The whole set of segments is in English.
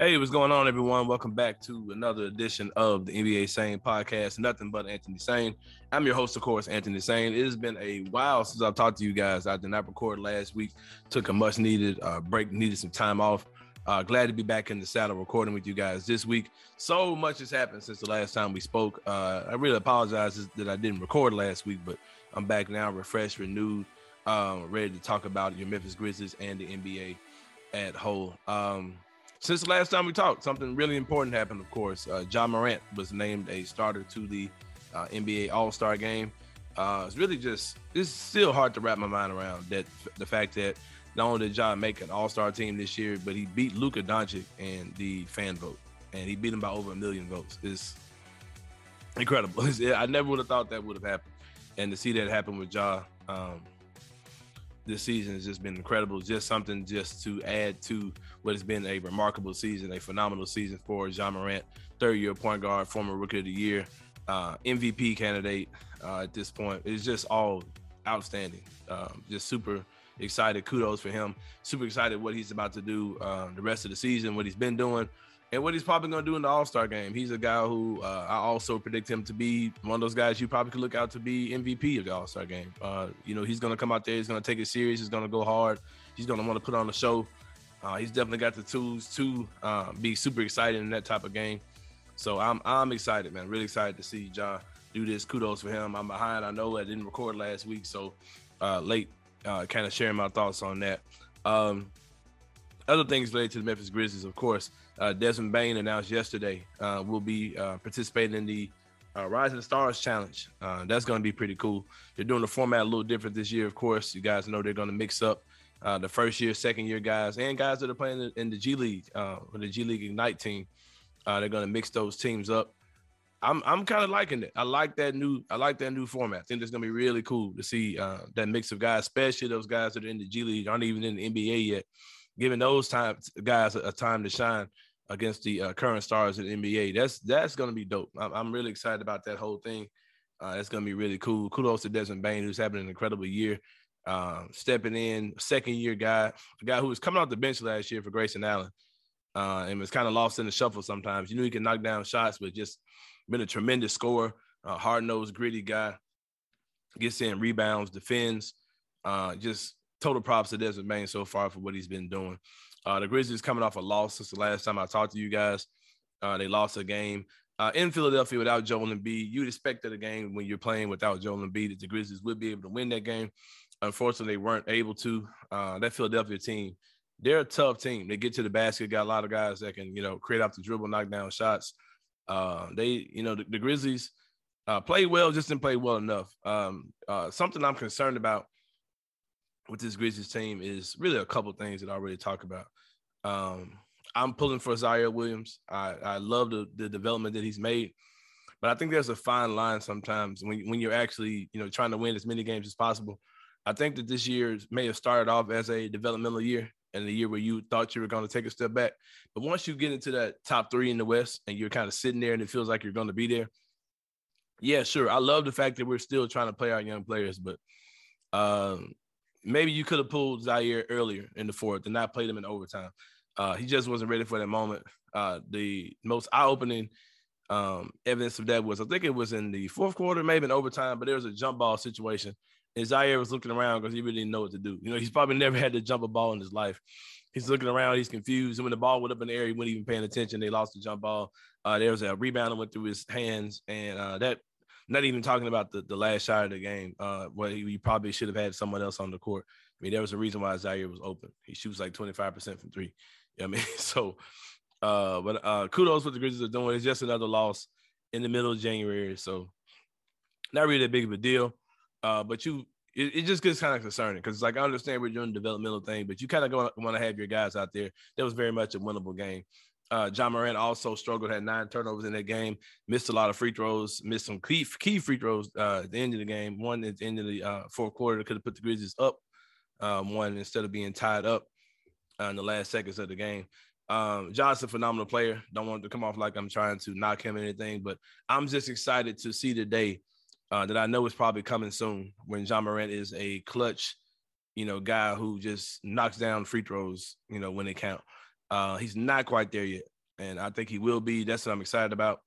Hey, what's going on, everyone? Welcome back to another edition of the NBA Sane podcast. Nothing but Anthony Sane. I'm your host, of course, Anthony Sane. It has been a while since I've talked to you guys. I did not record last week. Took a much needed uh, break, needed some time off. Uh, glad to be back in the saddle recording with you guys this week. So much has happened since the last time we spoke. Uh, I really apologize that I didn't record last week, but I'm back now, refreshed, renewed, um, ready to talk about your Memphis Grizzlies and the NBA at whole. Um, since the last time we talked, something really important happened, of course. Uh, Ja Morant was named a starter to the uh, NBA All Star game. Uh, it's really just, it's still hard to wrap my mind around that the fact that not only did Ja make an All Star team this year, but he beat Luka Doncic in the fan vote, and he beat him by over a million votes. It's incredible. I never would have thought that would have happened, and to see that happen with Ja, um, this season has just been incredible. Just something just to add to what has been a remarkable season, a phenomenal season for Ja Morant, third year point guard, former rookie of the year, uh, MVP candidate uh, at this point. It's just all outstanding. Um, just super excited. Kudos for him. Super excited what he's about to do uh, the rest of the season, what he's been doing and what he's probably going to do in the All Star game. He's a guy who uh, I also predict him to be one of those guys you probably could look out to be MVP of the All Star game. Uh, you know, he's going to come out there, he's going to take it serious, he's going to go hard, he's going to want to put on a show. Uh, he's definitely got the tools to uh, be super excited in that type of game. So I'm I'm excited, man. Really excited to see Ja do this. Kudos for him. I'm behind. I know I didn't record last week, so uh, late. Uh, kind of sharing my thoughts on that. Um, other things related to the Memphis Grizzlies, of course, uh, Desmond Bane announced yesterday uh, will be uh, participating in the uh, Rising Stars Challenge. Uh, that's going to be pretty cool. They're doing the format a little different this year, of course. You guys know they're going to mix up uh, the first year, second year guys, and guys that are playing in the G League, uh, the G League Ignite team. they're going to mix those teams up. I'm I'm kind of liking it. I like that new I like that new format. I think it's gonna be really cool to see that mix of guys, especially those guys that are in the G League, aren't even in the NBA yet giving those time guys a time to shine against the uh, current stars in the NBA. That's that's to be dope. I'm, I'm, really excited about that whole thing. Uh, to be really cool. Kudos to Desmond Bane, who's having an incredible year, uh, stepping in, second year guy, a guy who was coming off the bench last year for Grayson Allen, uh, and was kind of lost in the shuffle sometimes. You knew he could knock down shots, but just been a tremendous scorer, hard nosed, gritty guy. Gets in rebounds, defends, uh, just total props to Desmond Bane so far for what he's been doing. Uh, the Grizzlies coming off a loss since the last time I talked to you guys. Uh, they lost a game uh, in Philadelphia without Joel Embiid. You'd expect that a game when you're playing without Joel Embiid that the Grizzlies would be able to win that game. Unfortunately, they weren't able to. Uh, that Philadelphia team, they're a tough team. They get to the basket, got a lot of guys that can, you know, create off the dribble, knock down shots. Uh, they, you know, the, the Grizzlies uh, play well, just didn't play well enough. Um, something I'm concerned about with this Grizzlies team is really a couple things that I already talked about. Um, I'm pulling for Ziaire Williams. I, I love the, the development that he's made, but I think there's a fine line sometimes when, when you're actually, you know, trying to win as many games as possible. I think that this year may have started off as a developmental year and the year where you thought you were going to take a step back. But once you get into that top three in the West and you're kind of sitting there and it feels like you're going to be there, yeah, sure. I love the fact that we're still trying to play our young players, but um, maybe you could have pulled Ziaire earlier in the fourth and not played him in overtime. Uh, he just wasn't ready for that moment. Uh, the most eye-opening um, evidence of that was I think it was in the fourth quarter, maybe in overtime, but there was a jump ball situation. And Ziaire was looking around because he really didn't know what to do. You know, he's probably never had to jump a ball in his life. He's looking around, he's confused. And when the ball went up in the air, he wasn't even paying attention. They lost the jump ball. Uh, there was a rebound that went through his hands, and uh, that not even talking about the, the last shot of the game, uh, where he, he, probably should have had someone else on the court. I mean, there was a reason why Ziaire was open. He shoots like 25% from three. I mean? So, uh, but uh, kudos what the Grizzlies are doing. It's just another loss in the middle of January. So, not really that big of a deal. Uh, but you, it, it just gets kind of concerning because, it's like, I understand we're doing developmental thing, but you kind of want to have your guys out there. That was very much a winnable game. Uh, Ja Morant also struggled, had nine turnovers in that game, missed a lot of free throws, missed some key, key free throws uh, at the end of the game. One at the end of the uh, fourth quarter could have put the Grizzlies up um, one instead of being tied up uh, in the last seconds of the game. Um, Ja's a phenomenal player. Don't want to come off like I'm trying to knock him or anything, but I'm just excited to see the day uh, that I know is probably coming soon when Ja Morant is a clutch, you know, guy who just knocks down free throws, you know, when they count. Uh, he's not quite there yet, and I think he will be. That's what I'm excited about.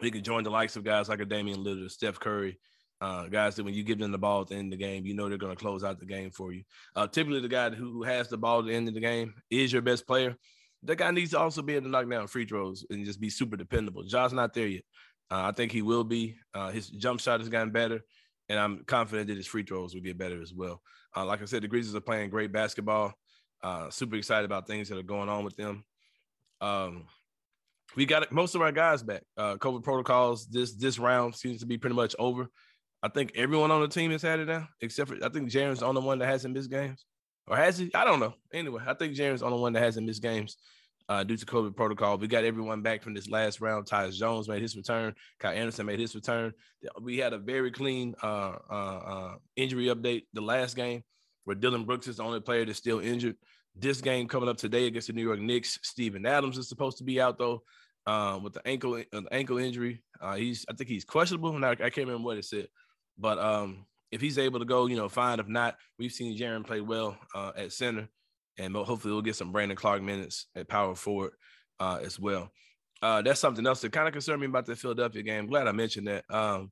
He can join the likes of guys like a Damian Lillard, Steph Curry, uh, guys that when you give them the ball at the end of the game, you know they're going to close out the game for you. Uh, typically, the guy who, has the ball at the end of the game is your best player. That guy needs to also be able to knock down free throws and just be super dependable. Ja's not there yet. Uh, I think he will be. Uh, his jump shot has gotten better, and I'm confident that his free throws will get better as well. Uh, like I said, the Grizzlies are playing great basketball. Uh, super excited about things that are going on with them. Um, we got most of our guys back. COVID protocols this this round seems to be pretty much over. I think everyone on the team has had it now, except for I think Jaren's the only one that hasn't missed games, or has he? I don't know. Anyway, I think Jaren's the only one that hasn't missed games uh, due to COVID protocol. We got everyone back from this last round. Tyus Jones made his return. Kyle Anderson made his return. We had a very clean uh, uh, uh, injury update the last game, where Dillon Brooks is the only player that's still injured. This game coming up today against the New York Knicks, Steven Adams is supposed to be out though um, with the ankle uh, ankle injury. Uh, he's I think he's questionable. I, I can't remember what it said, but um, if he's able to go, you know, fine. If not, we've seen Jaren play well uh, at center, and hopefully we'll get some Brandon Clarke minutes at power forward uh, as well. Uh, that's something else that kind of concerned me about the Philadelphia game. Glad I mentioned that. Um,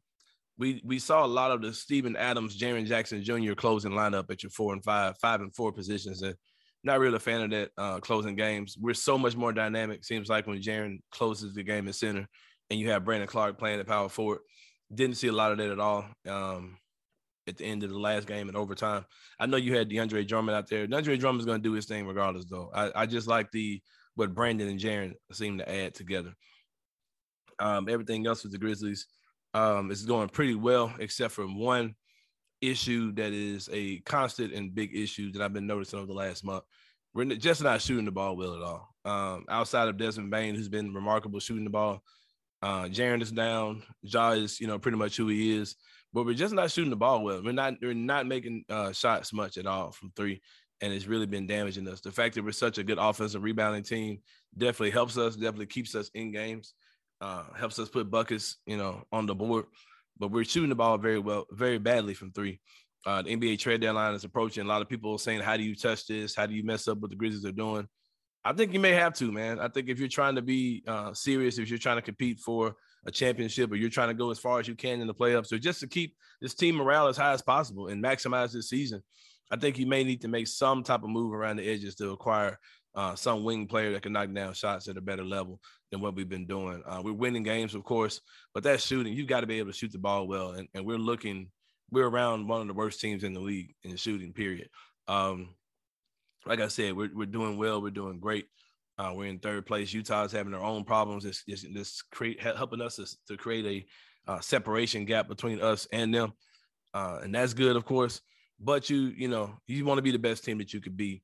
we we saw a lot of the Steven Adams, Jaren Jackson Jr. closing lineup at your four and five, five and four positions, and not really a fan of that uh, closing games. We're so much more dynamic. Seems like when Jaren closes the game at center, and you have Brandon Clarke playing at power forward. Didn't see a lot of that at all. Um, at the end of the last game in overtime, I know you had DeAndre Drummond out there. DeAndre Drummond's going to do his thing regardless, though. I, I just like the what Brandon and Jaren seem to add together. Um, everything else with the Grizzlies um, is going pretty well, except for one issue that is a constant and big issue that I've been noticing over the last month. We're just not shooting the ball well at all. Um, outside of Desmond Bane, who's been remarkable shooting the ball, uh, Jaren is down. Ja is, you know, pretty much who he is, but we're just not shooting the ball well. We're not, we're not making uh, shots much at all from three, and it's really been damaging us. The fact that we're such a good offensive rebounding team definitely helps us. Definitely keeps us in games. Uh, helps us put buckets, you know, on the board but we're shooting the ball very well, very badly from three. Uh, the NBA trade deadline is approaching. A lot of people are saying, "How do you touch this? How do you mess up what the Grizzlies are doing?" I think you may have to, man. I think if you're trying to be uh, serious, if you're trying to compete for a championship, or you're trying to go as far as you can in the playoffs, or just to keep this team morale as high as possible and maximize this season, I think you may need to make some type of move around the edges to acquire uh, some wing player that can knock down shots at a better level than what we've been doing. Uh, we're winning games, of course, but that shooting, you've got to be able to shoot the ball well. And, and we're looking, we're around one of the worst teams in the league in the shooting, period. Um, like I said, we're, we're doing well, we're doing great. Uh, we're in third place. Utah's having their own problems. It's, it's, it's create, helping us to, to create a uh, separation gap between us and them. Uh, and that's good, of course. But you, you know, you want to be the best team that you could be.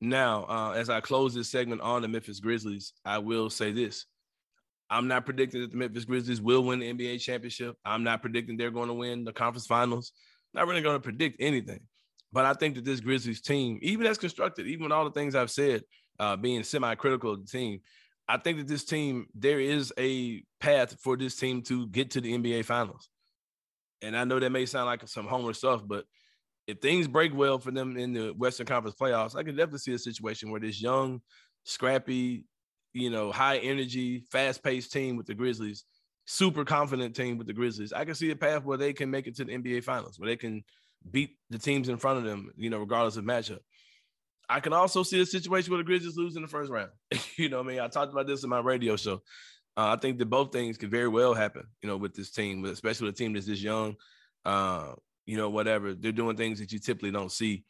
Now, uh, as I close this segment on the Memphis Grizzlies, I will say this. I'm not predicting that the Memphis Grizzlies will win the NBA championship. I'm not predicting they're going to win the conference finals. Not really going to predict anything. But I think that this Grizzlies team, even as constructed, even with all the things I've said, uh, being semi-critical of the team, I think that this team, there is a path for this team to get to the NBA finals. And I know that may sound like some homer stuff, but – if things break well for them in the Western Conference playoffs, I can definitely see a situation where this young, scrappy, you know, high energy, fast paced team with the Grizzlies, super confident team with the Grizzlies, I can see a path where they can make it to the NBA Finals, where they can beat the teams in front of them, you know, regardless of matchup. I can also see a situation where the Grizzlies lose in the first round. you know, I mean, I talked about this in my radio show. Uh, I think that both things could very well happen, you know, with this team, especially with a team that's this young. Uh, you know, whatever. They're doing things that you typically don't see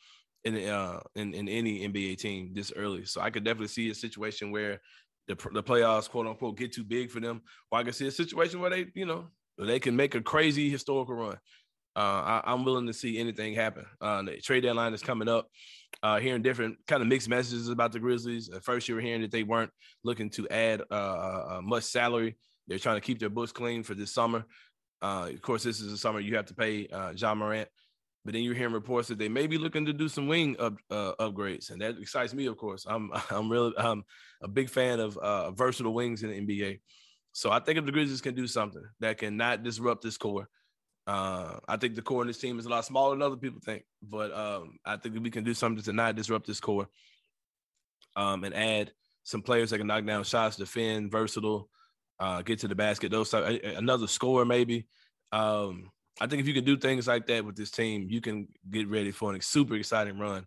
in uh in, in any NBA team this early. So I could definitely see a situation where the the playoffs, quote unquote, get too big for them. Or I can see a situation where they, you know, they can make a crazy historical run. Uh, I, am willing to see anything happen. Uh, the trade deadline is coming up. Uh, hearing different kind of mixed messages about the Grizzlies. At first, you were hearing that they weren't looking to add uh, uh, uh much salary. They're trying to keep their books clean for this summer. Uh, of course, this is the summer you have to pay Ja Morant, but then you're hearing reports that they may be looking to do some wing up, upgrades, and that excites me. Of course, I'm I'm really I'm a big fan of uh, versatile wings in the NBA. So I think if the Grizzlies can do something that can not disrupt this core, uh, I think the core in this team is a lot smaller than other people think. But um, I think we can do something to not disrupt this core. um, and add some players that can knock down shots, defend, versatile, uh, get to the basket. Those type, another scorer maybe. Um, I think if you can do things like that with this team, you can get ready for a super exciting run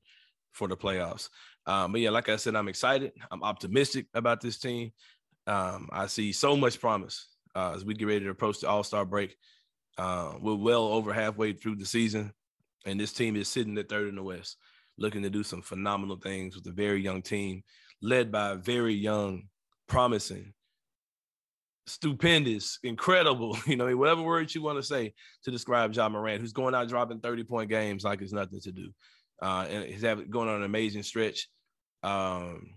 for the playoffs. Um, but yeah, like I said, I'm excited. I'm optimistic about this team. Um, I see so much promise uh, as we get ready to approach the All Star break. Uh, we're well over halfway through the season, and this team is sitting at third in the West, looking to do some phenomenal things with a very young team led by a very young, promising, stupendous, incredible, you know, whatever words you want to say to describe Ja Morant, who's going out dropping 30 point games like it's nothing to do. Uh, and he's having, going on an amazing stretch. Um,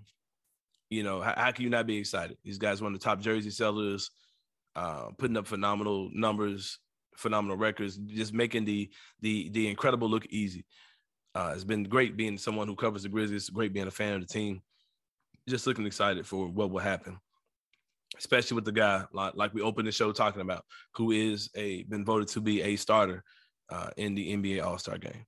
you know, how, how, can you not be excited? These guys one of the top jersey sellers, uh, putting up phenomenal numbers, phenomenal records, just making the the the incredible look easy. Uh, it's been great being someone who covers the Grizzlies. Great being a fan of the team. Just looking excited for what will happen, especially with the guy like, like we opened the show talking about, who is a been voted to be a starter uh, in the NBA All Star Game.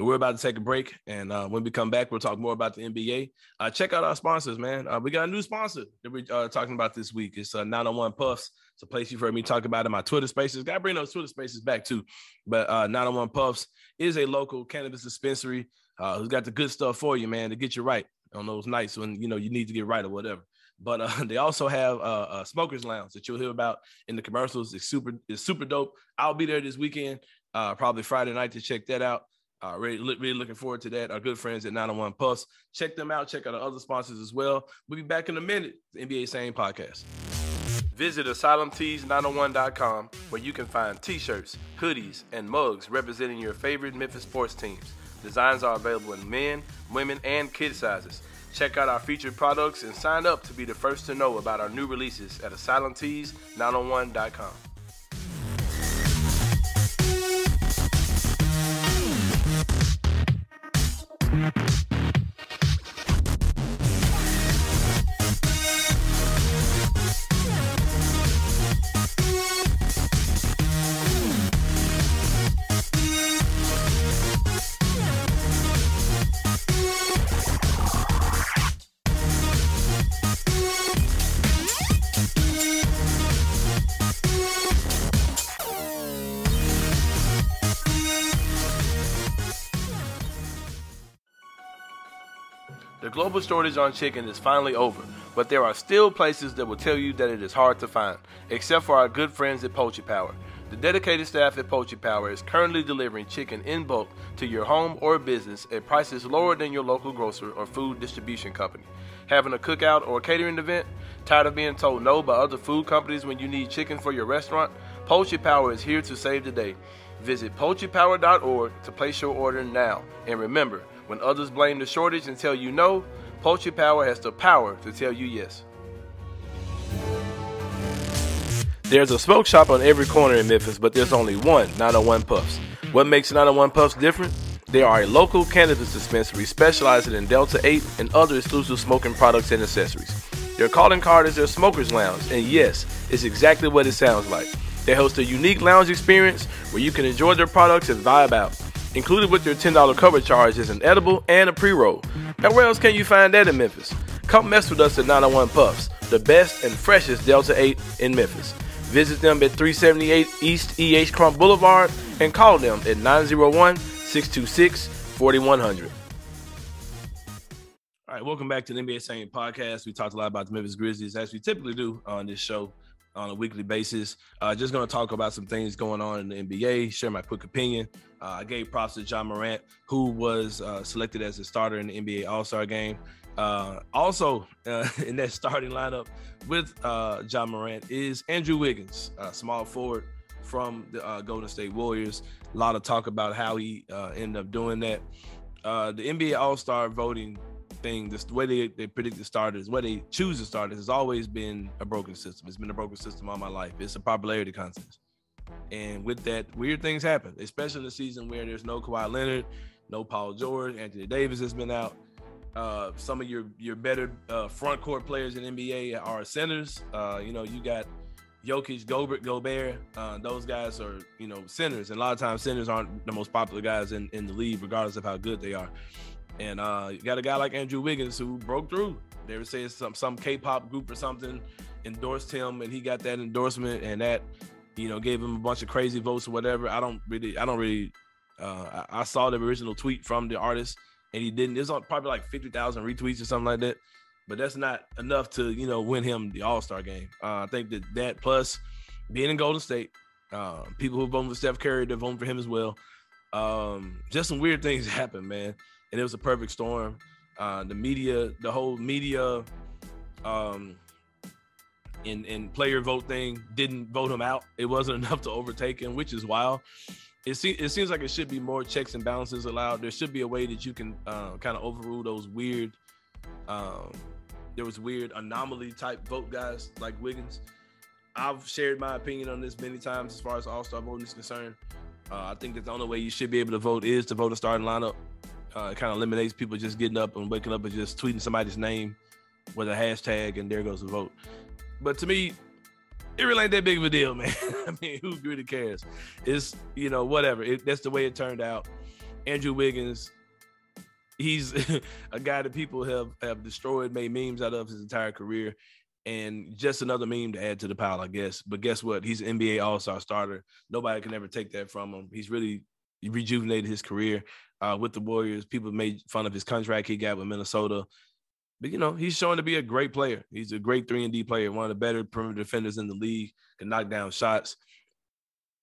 But we're about to take a break, and uh, when we come back, we'll talk more about the NBA. Uh, check out our sponsors, man. Uh, we got a new sponsor that we're uh, talking about this week. It's uh, 901 Puffs. It's a place you've heard me talk about in my Twitter Spaces. Got to bring those Twitter Spaces back too. But uh, 901 Puffs is a local cannabis dispensary uh, who's got the good stuff for you, man, to get you right on those nights when you know you need to get right or whatever. But uh, they also have uh, a smokers lounge that you'll hear about in the commercials. It's super, it's super dope. I'll be there this weekend, uh, probably Friday night to check that out. Uh, really, really looking forward to that. Our good friends at 901 Puffs. Check them out. Check out our other sponsors as well. We'll be back in a minute. The NBA Sane Podcast. Visit AsylumTees901.com where you can find t-shirts, hoodies, and mugs representing your favorite Memphis sports teams. Designs are available in men, women, and kid sizes. Check out our featured products and sign up to be the first to know about our new releases at AsylumTees901.com. global shortage on chicken is finally over, but there are still places that will tell you that it is hard to find, except for our good friends at Poultry Power. The dedicated staff at Poultry Power is currently delivering chicken in bulk to your home or business at prices lower than your local grocer or food distribution company. Having a cookout or a catering event? Tired of being told no by other food companies when you need chicken for your restaurant? Poultry Power is here to save the day. Visit poultrypower.org to place your order now. And remember, when others blame the shortage and tell you no, Poultry Power has the power to tell you yes. There's a smoke shop on every corner in Memphis, but there's only one 901 Puffs. What makes 901 Puffs different? They are a local cannabis dispensary specializing in Delta 8 and other exclusive smoking products and accessories. Their calling card is their Smokers Lounge, and yes, it's exactly what it sounds like. They host a unique lounge experience where you can enjoy their products and vibe out. Included with your $10 cover charge is an edible and a pre roll. Now, where else can you find that in Memphis? Come mess with us at 901 Puffs, the best and freshest Delta 8 in Memphis. Visit them at 378 East E.H. Crump Boulevard and call them at 901 626 4100. All right, welcome back to the NBA Sane Podcast. We talked a lot about the Memphis Grizzlies, as we typically do on this show on a weekly basis. Uh, just going to talk about some things going on in the NBA, share my quick opinion. Uh, I gave props to Ja Morant, who was uh, selected as a starter in the NBA All Star game. Uh, also, uh, in that starting lineup with uh, Ja Morant is Andrew Wiggins, small forward from the Golden State Warriors. A lot of talk about how he ended up doing that. the NBA All Star voting thing, this the way they, they predict the starters, the way they choose the starters has always been a broken system. It's been a broken system all my life. It's a popularity contest. And with that, weird things happen, especially in the season where there's no Kawhi Leonard, no Paul George, Anthony Davis has been out. Uh, some of your your better uh, front court players in NBA are centers. Uh, you know, you got Jokic, Gobert, Gobert. Uh, those guys are you know centers, and a lot of times centers aren't the most popular guys in, in the league, regardless of how good they are. And uh, you got a guy like Andrew Wiggins who broke through. They were saying some some K-pop group or something endorsed him, and he got that endorsement, and that you know gave him a bunch of crazy votes or whatever. I don't really, I don't really. Uh, I, I saw the original tweet from the artist, and he didn't. It's on probably like fifty thousand retweets or something like that, but that's not enough to you know win him the All Star game. Uh, I think that that plus being in Golden State, uh, people who vote for Steph Curry, they're voting for him as well. Um, just some weird things happen, man and it was a perfect storm. Uh, the media, the whole media, um, in in player vote thing didn't vote him out. It wasn't enough to overtake him, which is wild. It seems it seems like it should be more checks and balances allowed. There should be a way that you can uh, kind of overrule those weird. Um, there was weird anomaly type vote guys like Wiggins. I've shared my opinion on this many times as far as All Star voting is concerned. Uh, I think that the only way you should be able to vote is to vote a starting lineup. Uh, it kind of eliminates people just getting up and waking up and just tweeting somebody's name with a hashtag and there goes the vote. But to me, it really ain't that big of a deal, man. I mean, who really cares? It's you know whatever. It, that's the way it turned out. Andrew Wiggins, he's a guy that people have have destroyed, made memes out of his entire career, and just another meme to add to the pile, I guess. But guess what? He's an NBA All Star starter. Nobody can ever take that from him. He's really rejuvenated his career uh, with the Warriors. People made fun of his contract he got with Minnesota. But you know, he's showing to be a great player. He's a great three and D player, one of the better perimeter defenders in the league, can knock down shots,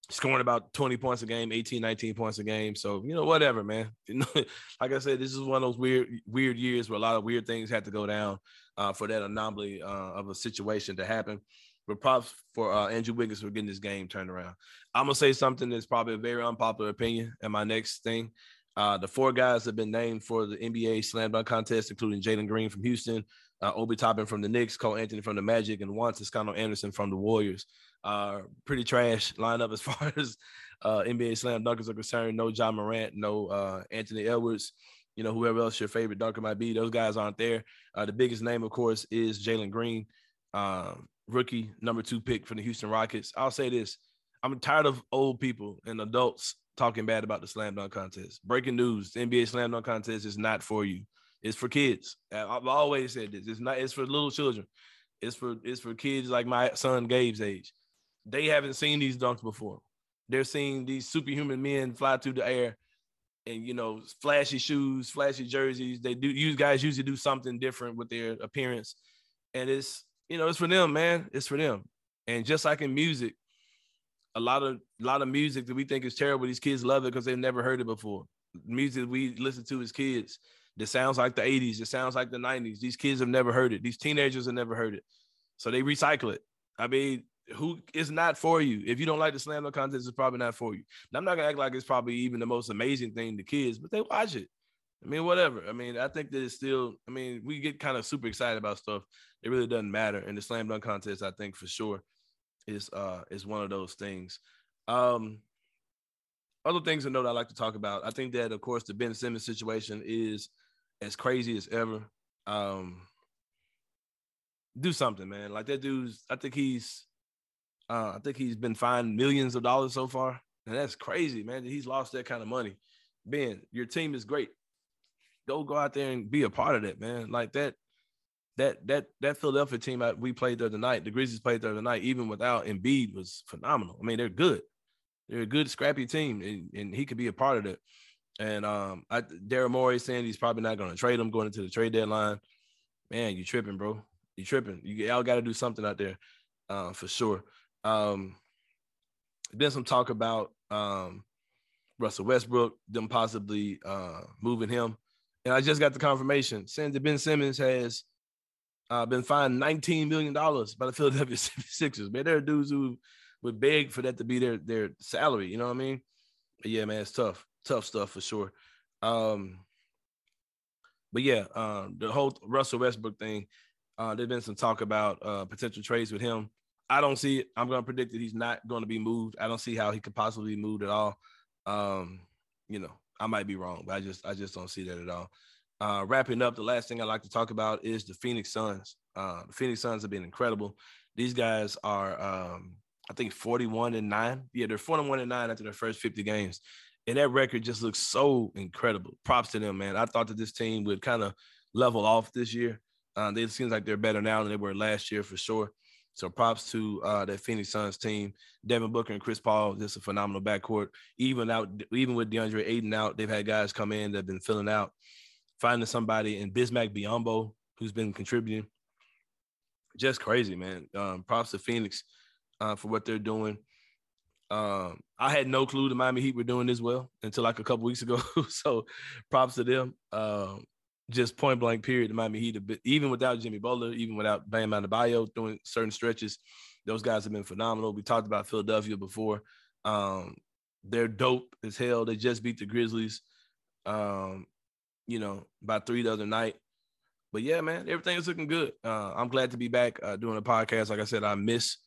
scoring about 20 points a game, 18, 19 points a game. So, you know, whatever, man. You know, like I said, this is one of those weird, weird years where a lot of weird things had to go down uh, for that anomaly uh, of a situation to happen. But props for uh, Andrew Wiggins for getting this game turned around. I'm gonna say something that's probably a very unpopular opinion, and my next thing uh, the four guys have been named for the NBA slam dunk contest, including Jalen Green from Houston, uh, Obi Toppin from the Knicks, Cole Anthony from the Magic, and Juan Toscano Anderson from the Warriors. Uh, pretty trash lineup as far as uh, NBA slam dunkers are concerned. No Ja Morant, no uh, Anthony Edwards. You know, whoever else your favorite dunker might be, those guys aren't there. Uh, the biggest name, of course, is Jalen Green, um, rookie number two pick from the Houston Rockets. I'll say this: I'm tired of old people and adults talking bad about the slam dunk contest. Breaking news: the NBA slam dunk contest is not for you. It's for kids. I've always said this. It's not. It's for little children. It's for it's for kids like my son Gabe's age. They haven't seen these dunks before. They're seeing these superhuman men fly through the air, and you know, flashy shoes, flashy jerseys. They do. You guys usually do something different with their appearance, and it's you know, it's for them, man. It's for them. And just like in music, a lot of a lot of music that we think is terrible. These kids love it because they've never heard it before. Music we listen to as kids that sounds like the 80s, it sounds like the 90s. These kids have never heard it. These teenagers have never heard it. So they recycle it. I mean, who is not for you? If you don't like the slam dunk contest, it's probably not for you. I'm not gonna act like it's probably even the most amazing thing to kids, but they watch it. I mean, whatever. I mean, I think that it's still. I mean, we get kind of super excited about stuff. It really doesn't matter. And the slam dunk contest, I think for sure, is uh is one of those things. Um other things to note I like to talk about. I think that of course the Ben Simmons situation is as crazy as ever. Um do something, man. Like that dude's I think he's uh I think he's been fined millions of dollars so far. And that's crazy, man. He's lost that kind of money. Ben, your team is great. Go go out there and be a part of that, man. Like that that that that Philadelphia team we played there tonight, the Grizzlies played there tonight, even without Embiid, was phenomenal. I mean, they're good. They're a good, scrappy team, and, and he could be a part of it. And um, I Daryl Morey saying he's probably not going to trade him going into the trade deadline. Man, you tripping, bro. You tripping. You all got to do something out there, uh, for sure. Um, then some talk about um, Russell Westbrook, them possibly uh, moving him. And I just got the confirmation saying that Ben Simmons has uh, been fined $19 million by the Philadelphia 76ers. Man, there are dudes who would beg for that to be their their salary. You know what I mean? But yeah, man, it's tough. Tough stuff for sure. Um, but yeah, um, the whole Russell Westbrook thing, uh, there's been some talk about uh, potential trades with him. I don't see it. I'm going to predict that he's not going to be moved. I don't see how he could possibly be moved at all. Um, you know, I might be wrong, but I just I just don't see that at all. Uh, wrapping up, the last thing I like to talk about is the Phoenix Suns. Uh, the Phoenix Suns have been incredible. These guys are, um, I think, 41 and nine. Yeah, they're 41 and nine after their first 50 games. and that record just looks so incredible. Props to them, man. I thought that this team would kind of level off this year. Uh, it seems like they're better now than they were last year for sure. So props to uh, that Phoenix Suns team. Devin Booker and Chris Paul, just a phenomenal backcourt. Even out, even with DeAndre Ayton out, they've had guys come in that have been filling out. Finding somebody in Bismack Biyombo who's been contributing. Just crazy, man. Um, props to Phoenix uh, for what they're doing. Um, I had no clue the Miami Heat were doing this well until like a couple weeks ago. so props to them. Um, just point blank period, the Miami Heat, even without Jimmy Butler, even without Bam Adebayo doing certain stretches, those guys have been phenomenal. We talked about Philadelphia before. Um, they're dope as hell. They just beat the Grizzlies, um, you know, by three the other night. But yeah, man, everything is looking good. Uh, I'm glad to be back uh, doing a podcast. Like I said, I missed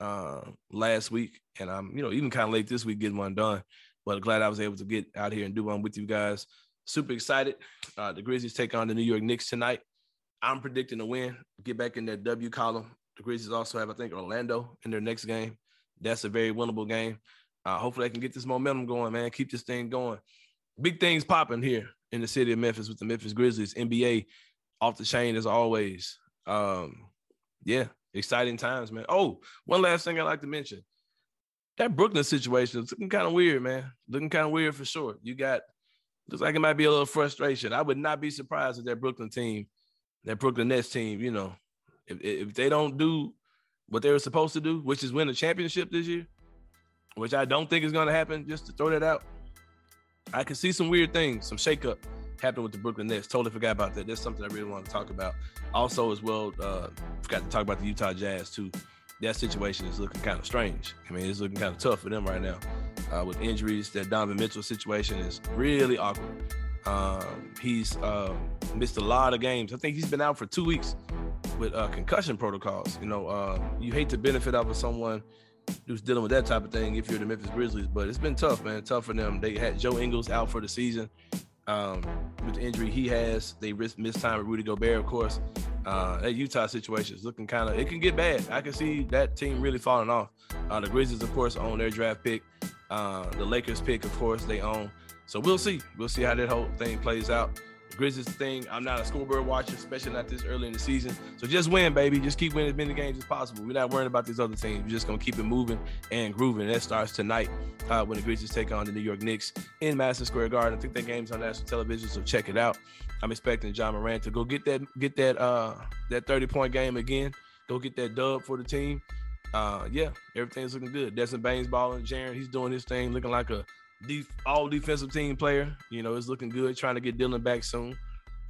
uh, last week, and I'm, you know, even kind of late this week getting one done. But glad I was able to get out here and do one with you guys. Super excited. Uh, the Grizzlies take on the New York Knicks tonight. I'm predicting a win. Get back in that W column. The Grizzlies also have, I think, Orlando in their next game. That's a very winnable game. Uh, hopefully, I can get this momentum going, man. Keep this thing going. Big things popping here in the city of Memphis with the Memphis Grizzlies. NBA off the chain as always. Um, yeah, exciting times, man. Oh, one last thing I'd like to mention. That Brooklyn situation is looking kind of weird, man. Looking kind of weird for sure. You got looks like it might be a little frustration. I would not be surprised if that Brooklyn team, that Brooklyn Nets team, you know, if, if they don't do what they were supposed to do, which is win a championship this year, which I don't think is going to happen, just to throw that out, I can see some weird things, some shakeup happening with the Brooklyn Nets. Totally forgot about that. That's something I really want to talk about. Also, as well, uh, forgot to talk about the Utah Jazz too. That situation is looking kind of strange. I mean, it's looking kind of tough for them right now uh, with injuries. That Donovan Mitchell situation is really awkward. Um, he's uh, missed a lot of games. I think he's been out for two weeks with uh, concussion protocols. You know, uh, you hate to benefit off of someone who's dealing with that type of thing if you're the Memphis Grizzlies, but it's been tough, man. Tough for them. They had Joe Ingles out for the season um, with the injury he has. They risk missed time with Rudy Gobert, of course. Uh, that Utah situation is looking kind of, it can get bad. I can see that team really falling off. Uh, the Grizzlies, of course, own their draft pick. Uh, the Lakers pick, of course, they own. So we'll see. We'll see how that whole thing plays out. Grizzlies thing, I'm not a scoreboard watcher, especially not this early in the season. So just win, baby. Just keep winning as many games as possible. We're not worrying about these other teams. We're just going to keep it moving and grooving. And that starts tonight uh, when the Grizzlies take on the New York Knicks in Madison Square Garden. I think that game's on national television, so check it out. I'm expecting Ja Morant to go get that get that uh that 30 point game again. Go get that dub for the team uh, yeah, everything's looking good. Desmond Bane's balling. Jaren, he's doing his thing, looking like a def- all defensive team player. You know, it's looking good. Trying to get Dillon back soon.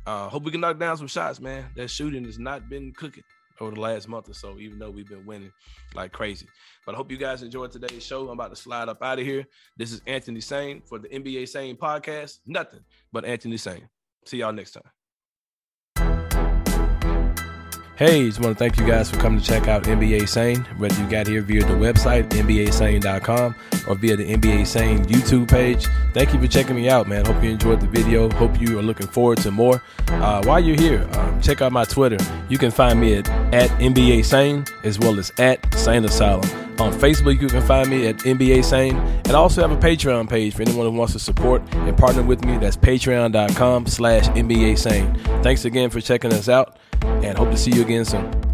Uh, hope we can knock down some shots, man. That shooting has not been cooking over the last month or so, even though we've been winning like crazy. But I hope you guys enjoyed today's show. I'm about to slide up out of here. This is Anthony Sane for the NBA Sane podcast. Nothing but Anthony Sane. See y'all next time. Hey, just want to thank you guys for coming to check out NBA Sane. Whether you got here via the website, NBASane.com, or via the NBA Sane YouTube page, thank you for checking me out, man. Hope you enjoyed the video. Hope you are looking forward to more. Uh, while you're here, um, check out my Twitter. You can find me at, at NBA Sane as well as at Sane Asylum. On Facebook, you can find me at NBA Sane, and I also have a Patreon page for anyone who wants to support and partner with me. That's patreon.com slash NBA Sane. Thanks again for checking us out and hope to see you again soon.